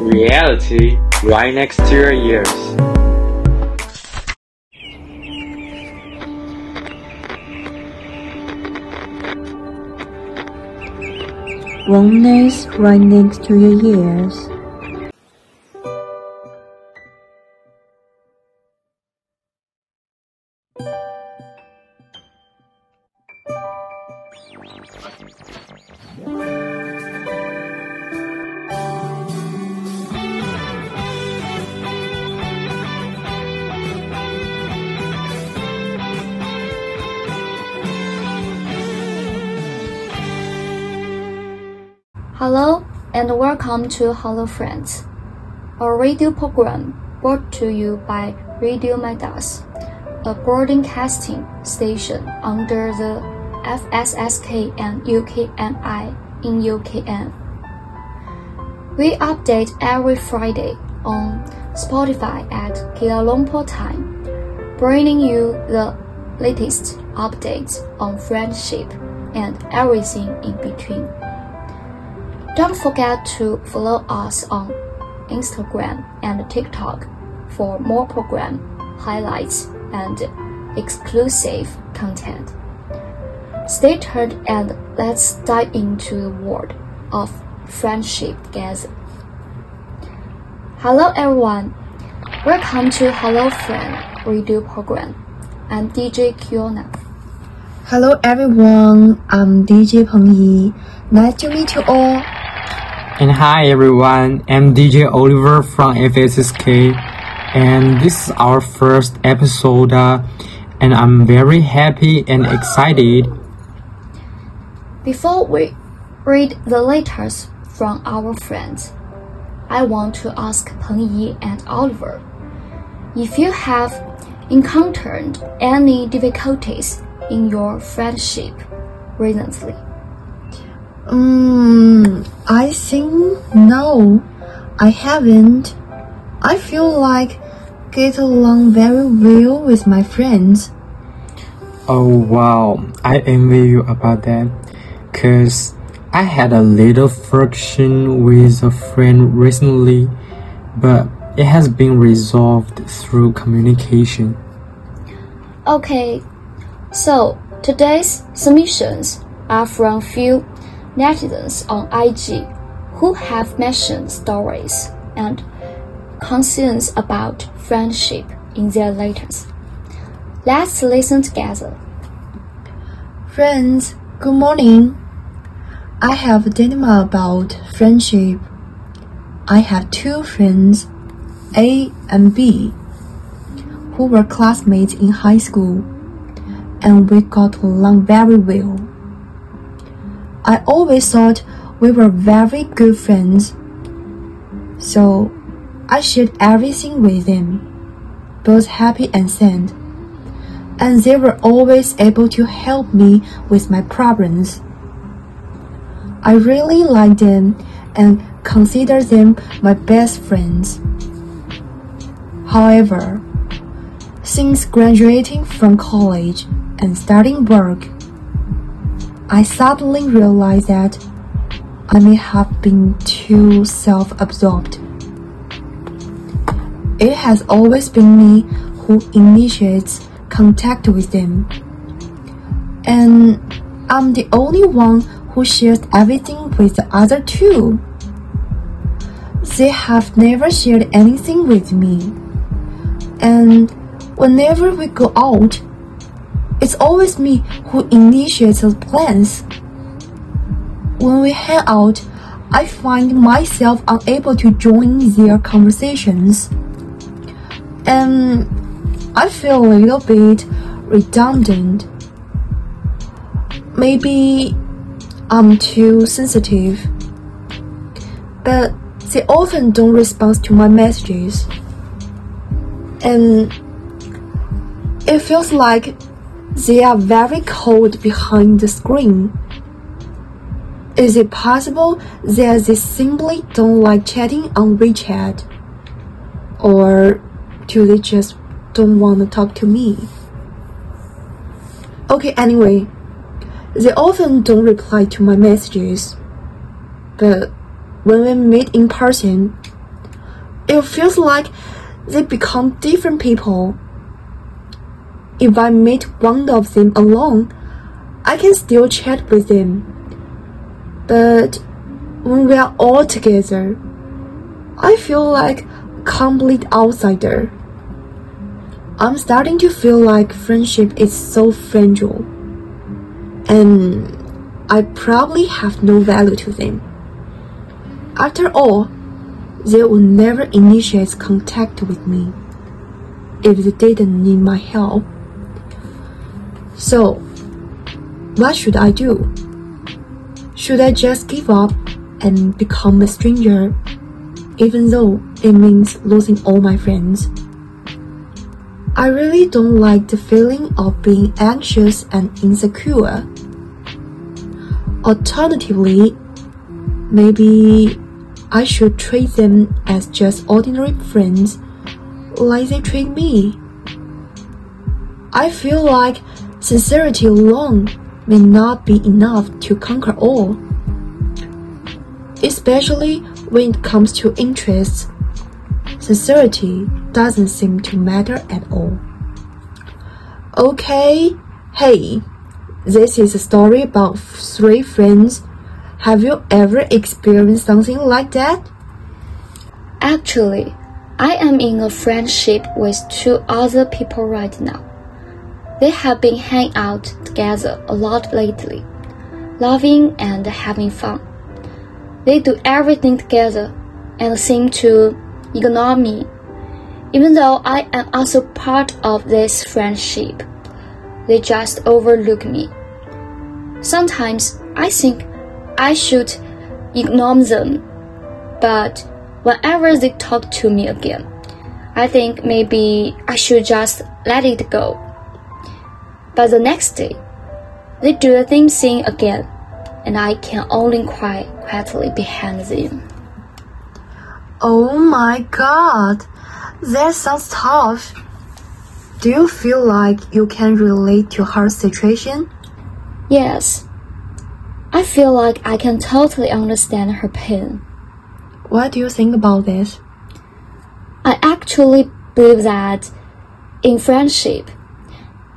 Reality right next to your ears. Romance right next to your ears. Welcome to Hello Friends, a radio program brought to you by Radio Midas, a broadcasting station under the FSSK and UKMI in UKM. We update every Friday on Spotify at Kuala Lumpur time, bringing you the latest updates on friendship and everything in between. Don't forget to follow us on Instagram and TikTok for more program highlights and exclusive content. Stay tuned and let's dive into the world of friendship together. Hello everyone. Welcome to Hello Friend radio program. I'm DJ Kiona. Hello everyone, I'm DJ Peng Yi. Nice to meet you all. And hi everyone, I'm DJ Oliver from FSSK, and this is our first episode, uh, and I'm very happy and excited. Before we read the letters from our friends, I want to ask Peng Yi and Oliver if you have encountered any difficulties in your friendship recently. Um, I think no, I haven't. I feel like get along very well with my friends. Oh wow, I envy you about that, cause I had a little friction with a friend recently, but it has been resolved through communication. Okay, so today's submissions are from few netizens on IG who have mentioned stories and concerns about friendship in their letters. Let's listen together. Friends, good morning. I have a dilemma about friendship. I have two friends, A and B, who were classmates in high school, and we got along very well. I always thought we were very good friends, so I shared everything with them, both happy and sad, and they were always able to help me with my problems. I really like them and consider them my best friends. However, since graduating from college and starting work, I suddenly realized that I may have been too self absorbed. It has always been me who initiates contact with them, and I'm the only one who shares everything with the other two. They have never shared anything with me, and whenever we go out, it's always me who initiates the plans. When we hang out, I find myself unable to join their conversations. And I feel a little bit redundant. Maybe I'm too sensitive. But they often don't respond to my messages. And it feels like they are very cold behind the screen. Is it possible that they simply don't like chatting on WeChat? Or do they just don't want to talk to me? Okay, anyway, they often don't reply to my messages. But when we meet in person, it feels like they become different people. If I meet one of them alone, I can still chat with them. But when we are all together, I feel like a complete outsider. I'm starting to feel like friendship is so fragile. And I probably have no value to them. After all, they would never initiate contact with me if they didn't need my help. So, what should I do? Should I just give up and become a stranger, even though it means losing all my friends? I really don't like the feeling of being anxious and insecure. Alternatively, maybe I should treat them as just ordinary friends, like they treat me. I feel like sincerity alone may not be enough to conquer all. Especially when it comes to interests, sincerity doesn't seem to matter at all. Okay, hey, this is a story about three friends. Have you ever experienced something like that? Actually, I am in a friendship with two other people right now. They have been hanging out together a lot lately, laughing and having fun. They do everything together and seem to ignore me, even though I am also part of this friendship. They just overlook me. Sometimes I think I should ignore them, but whenever they talk to me again, I think maybe I should just let it go. But the next day, they do the same thing again, and I can only cry quietly behind them. Oh my god, that sounds tough. Do you feel like you can relate to her situation? Yes, I feel like I can totally understand her pain. What do you think about this? I actually believe that in friendship,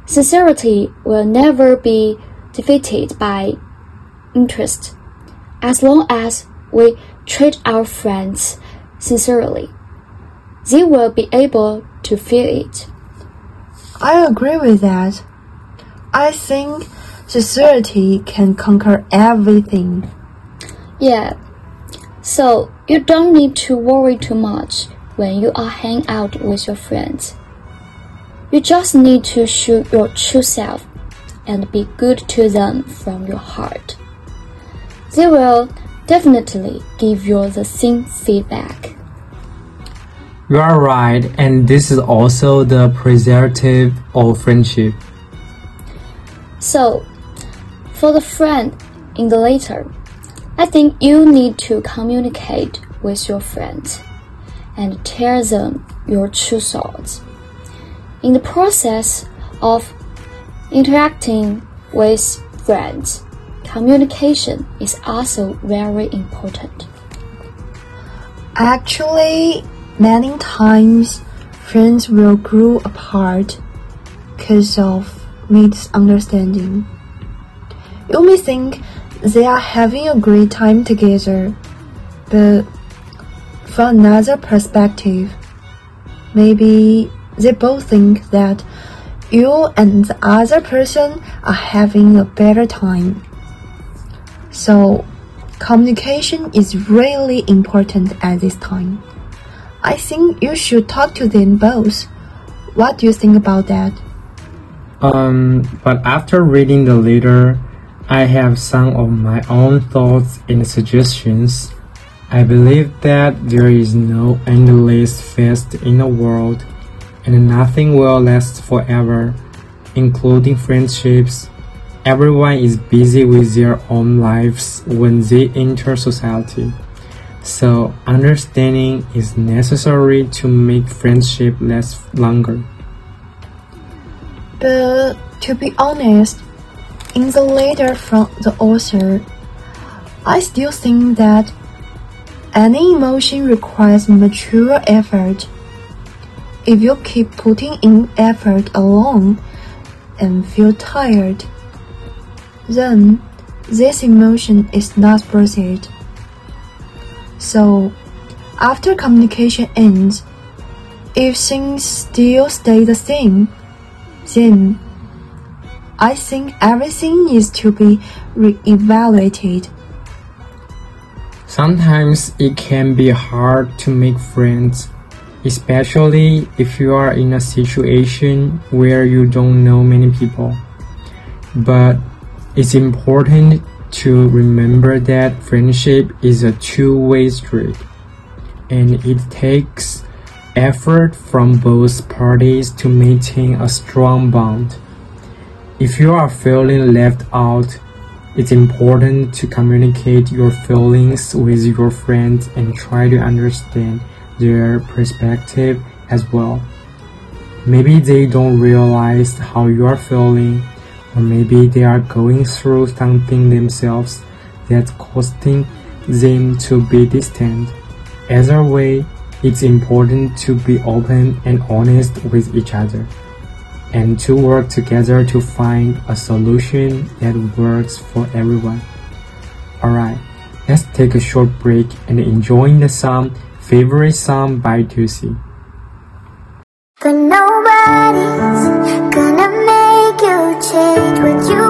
sincerity will never be defeated by interest as long as we treat our friends sincerely. They will be able to feel it. I agree with that. I think sincerity can conquer everything. Yeah. So you don't need to worry too much when you are hanging out with your friends. You just need to show your true self and be good to them from your heart. They will definitely give you the same feedback. You are right, and this is also the preservative of friendship. So, for the friend in the later, I think you need to communicate with your friends and tell them your true thoughts. In the process of interacting with friends, communication is also very important. Actually, many times friends will grow apart because of misunderstanding. You may think they are having a great time together, but from another perspective, maybe they both think that you and the other person are having a better time. So, communication is really important at this time. I think you should talk to them both. What do you think about that? Um, but after reading the letter, I have some of my own thoughts and suggestions. I believe that there is no endless fest in the world, and nothing will last forever, including friendships. Everyone is busy with their own lives when they enter society. So, understanding is necessary to make friendship last longer. But to be honest, in the letter from the author, I still think that Any emotion requires mature effort. If you keep putting in effort alone and feel tired, then this emotion is not it. So, after communication ends, if things still stay the same, then I think everything needs to be re-evaluated. Sometimes it can be hard to make friends, especially if you are in a situation where you don't know many people. But it's important to remember that friendship is a two-way street and it takes effort from both parties to maintain a strong bond. If you are feeling left out, it's important to communicate your feelings with your friends and try to understand their perspective as well. Maybe they don't realize how you are feeling, or maybe they are going through something themselves that's causing them to be distant. Either way, it's important to be open and honest with each other and to work together to find a solution that works for everyone. Alright, let's take a short break and enjoy the song Favorite Song by Toosii. But nobody's gonna make you change what you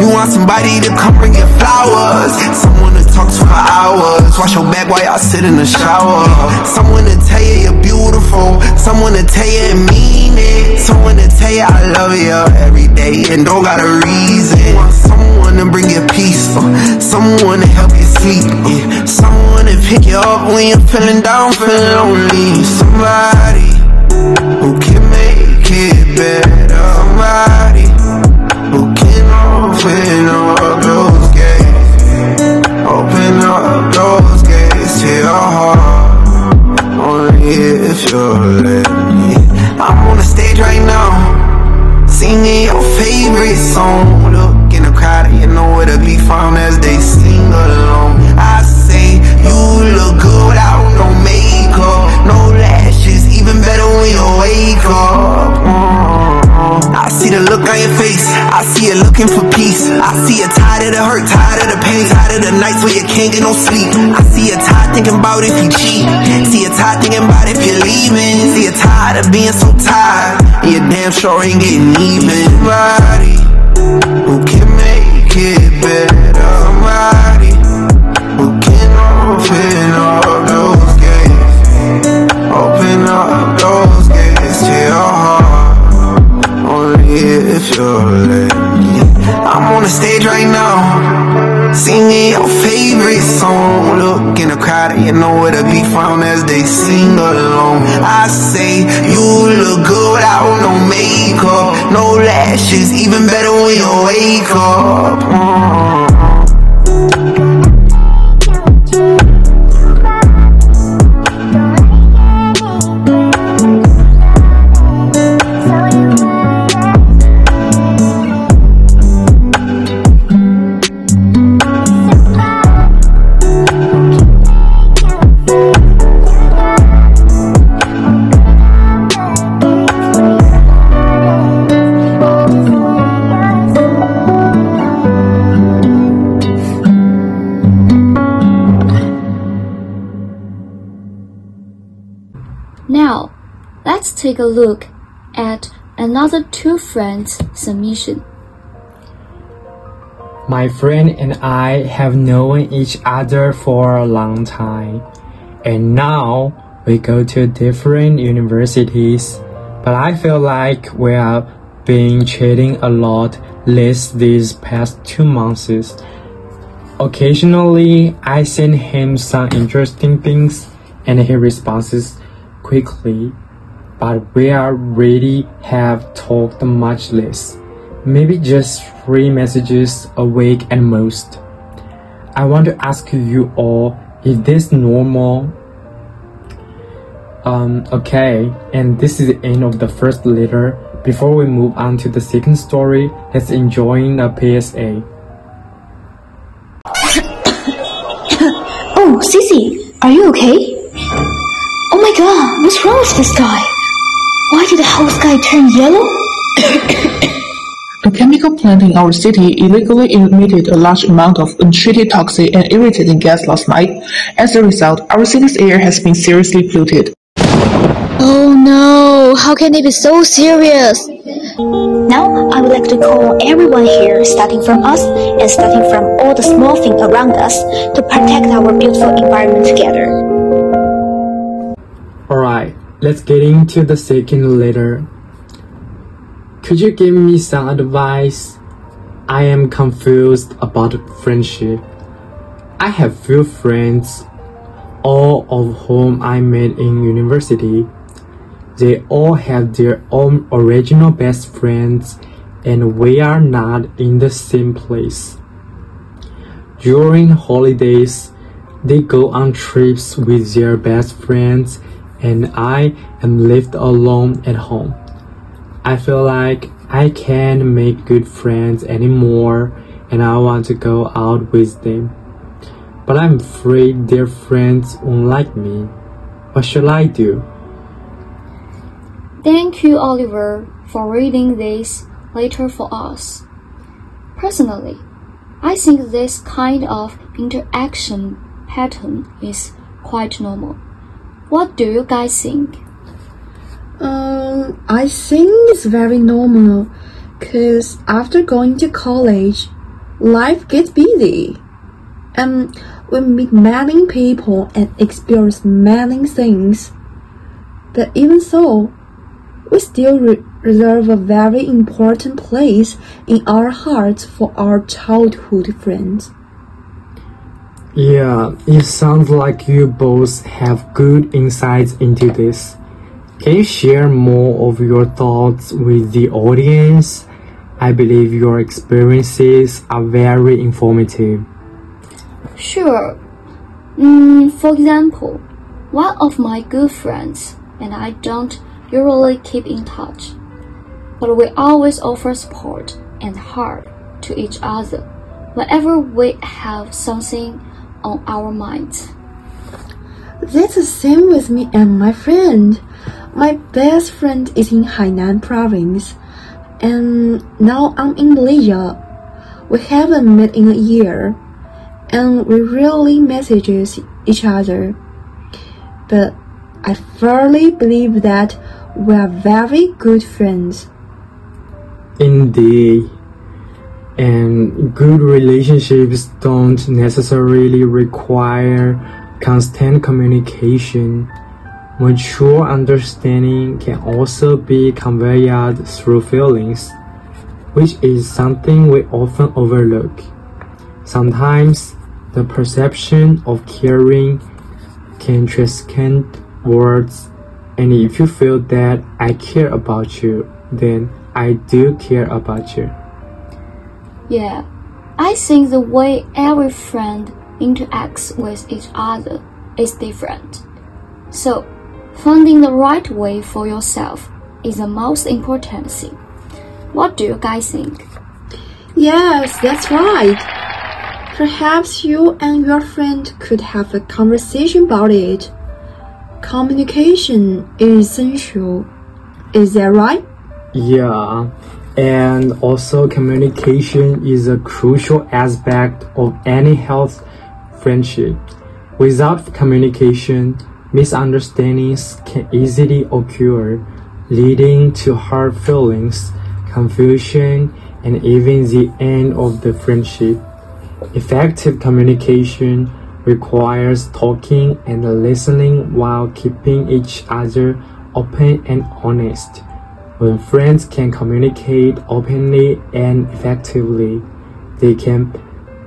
you want somebody to come bring you flowers, someone to talk to for hours. Wash your back while y'all sit in the shower. Someone to tell you you're beautiful, someone to tell you and mean it, someone to tell you I love you every day and don't got a reason. Someone to bring you peace, uh, someone to help you sleep, yeah. someone to pick you up when you're feeling down, feeling lonely. Somebody who can make it better. Somebody who can open up those gates, open up those gates to your heart. Only if you'll let me. I'm on the stage right now, singing your favorite song. Look in the crowd, you know where to be found as they sing along. Looking for peace. I see you tired of the hurt, tired of the pain, tired of the nights where you can't get no sleep. I see you tired thinking about if you cheat. See you tired thinking about if you're leaving. See you tired of being so tired, and you damn sure ain't getting even. Somebody who can make it better. Somebody who can open up those gates, open up those gates to your heart. Only if me. I'm on the stage right now, singing your favorite song. Look in the crowd, and you know where to be found as they sing along. I say you look good without no makeup, no lashes, even better when you wake up. Mm. Take a look at another two friends' submission. My friend and I have known each other for a long time, and now we go to different universities. But I feel like we are been chatting a lot less these past two months. Occasionally, I send him some interesting things and he responds quickly, but we already have talked much less. Maybe just three messages a week at most. I want to ask you all, is this normal? Um, okay, and this is the end of the first letter. Before we move on to the second story, let's enjoy a PSA. Oh, Sissy, are you okay? Oh my god, what's wrong with this guy? Why did the whole sky turn yellow? A chemical plant in our city illegally emitted a large amount of untreated toxic and irritating gas last night. As a result, our city's air has been seriously polluted. Oh no, how can it be so serious? Now, I would like to call everyone here, starting from us and starting from all the small things around us, to protect our beautiful environment together. Alright, let's get into the second letter. Could you give me some advice? I am confused about friendship. I have few friends, all of whom I met in university. They all have their own original best friends, and we are not in the same place. During holidays, they go on trips with their best friends, and I am left alone at home. I feel like I can't make good friends anymore, and I want to go out with them. But I'm afraid their friends won't like me. What should I do? Thank you, Oliver, for reading this letter for us. Personally, I think this kind of interaction pattern is quite normal. What do you guys think? Um, I think it's very normal, cause after going to college, life gets busy, and we meet many people and experience many things. But even so, we still re- reserve a very important place in our hearts for our childhood friends. Yeah, it sounds like you both have good insights into this. Can you share more of your thoughts with the audience? I believe your experiences are very informative. Sure. Mm, for example, one of my good friends and I don't usually keep in touch, but we always offer support and help to each other whenever we have something on our minds. That's the same with me and my friend. My best friend is in Hainan province, and now I'm in Malaysia. We haven't met in a year, and we rarely messages each other. But I firmly believe that we are very good friends. Indeed. And good relationships don't necessarily require constant communication. Mature understanding can also be conveyed through feelings, which is something we often overlook. Sometimes the perception of caring can transcend words, and if you feel that I care about you, then I do care about you. Yeah, I think the way every friend interacts with each other is different. So, finding the right way for yourself is the most important thing. What do you guys think? Yes, that's right. Perhaps you and your friend could have a conversation about it. Communication is essential. Is that right? Yeah, and also communication is a crucial aspect of any health friendship. Without communication, misunderstandings can easily occur. leading to hard feelings, confusion, and even the end of the friendship. Effective communication requires talking and listening while keeping each other open and honest. When friends can communicate openly and effectively, they can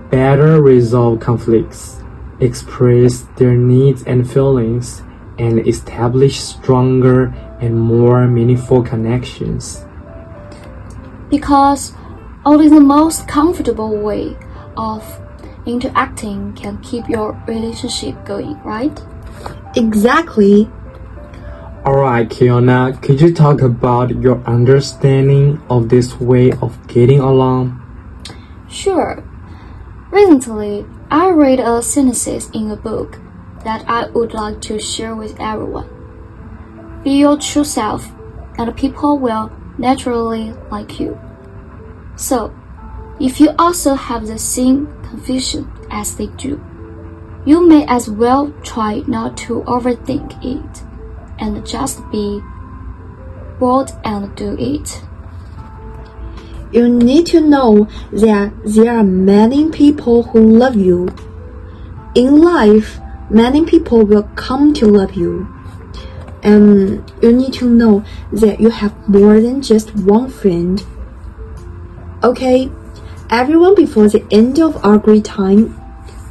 better resolve conflicts, express their needs and feelings, and establish stronger and more meaningful connections. Because only the most comfortable way of interacting can keep your relationship going, right? Exactly. Alright, Kiona, could you talk about your understanding of this way of getting along? Sure. Recently, I read a synopsis in a book that I would like to share with everyone. Be your true self, and people will naturally like you. So, if you also have the same confusion as they do, you may as well try not to overthink it and just be bold and do it. You need to know that there are many people who love you. In life, many people will come to love you. And you need to know that you have more than just one friend. Okay, everyone, before the end of our great time,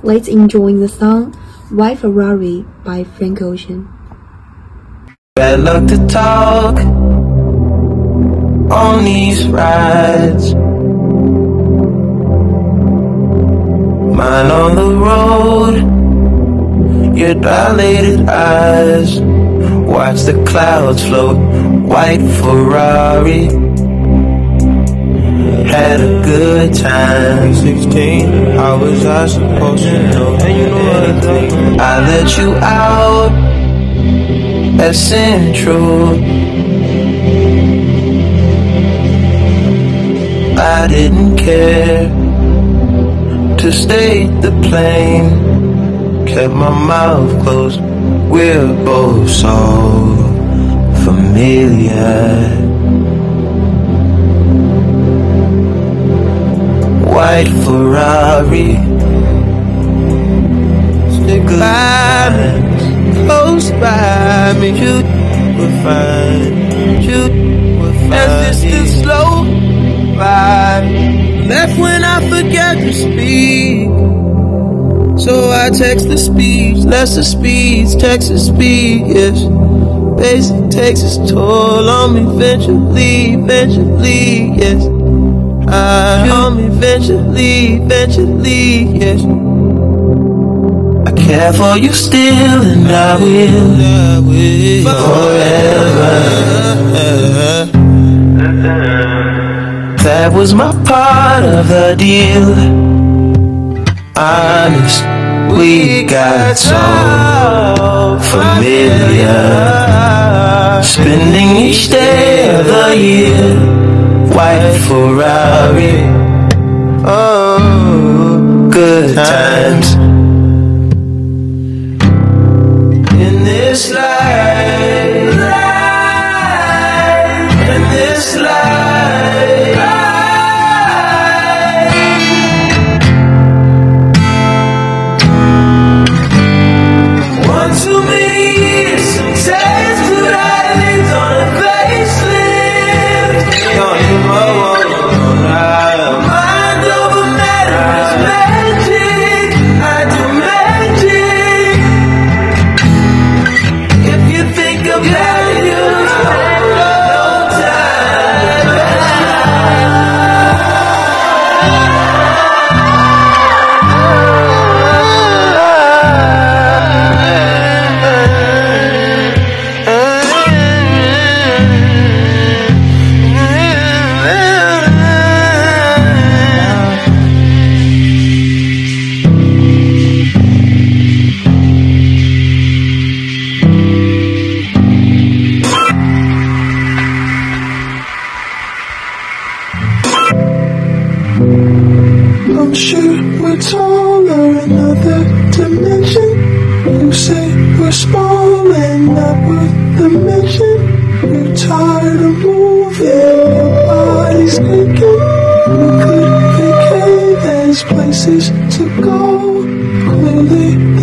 let's enjoy the song White Ferrari by Frank Ocean. Bad luck to talk on these rides. Mine on the road, your dilated eyes. Watch the clouds float, white Ferrari. Had a good time. 16, how was I supposed to know? I let you out at Central. I didn't care to stay the plane. Kept my mouth closed. We're both so familiar. White Ferrari. Stick lines close by me. You will find. You will find. As this is slow ride. Left when I forget to speak. So I text the speech, less the speeds, text the speed, yes. Basic takes its toll on me eventually, eventually, yes. I on me eventually, eventually, yes. Care for you still, and I will, forever. That was my part of the deal honest, we got so familiar. Spending each day of the year, white Ferrari. Oh, good times.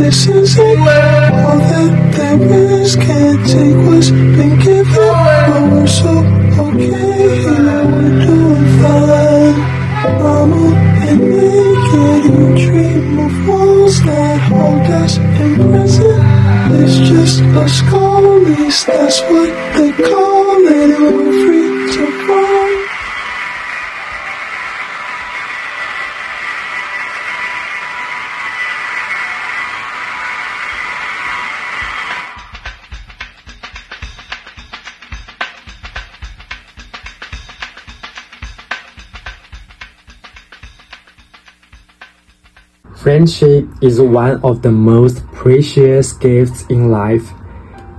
Clearly, this isn't all that there is. Can't take what's been given, but we're so okay. Yeah, we're doing fine. Mama and naked, you dream of walls that hold us in prison. It's just skull lease, that's what they call it, and we're free to roam. Friendship is one of the most precious gifts in life.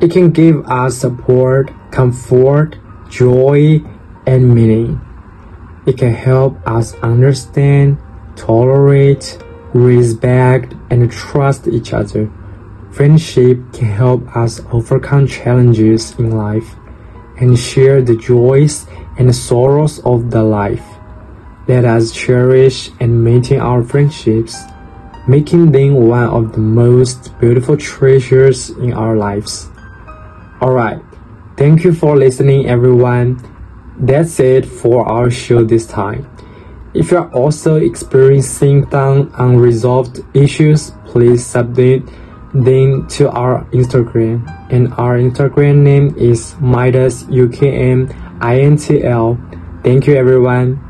It can give us support, comfort, joy, and meaning. It can help us understand, tolerate, respect, and trust each other. Friendship can help us overcome challenges in life and share the joys and sorrows of the life. Let us cherish and maintain our friendships, making them one of the most beautiful treasures in our lives. Alright, thank you for listening, everyone. That's it for our show this time. If you are also experiencing some unresolved issues, please submit them to our Instagram. And our Instagram name is Midas UKM INTL. Thank you, everyone.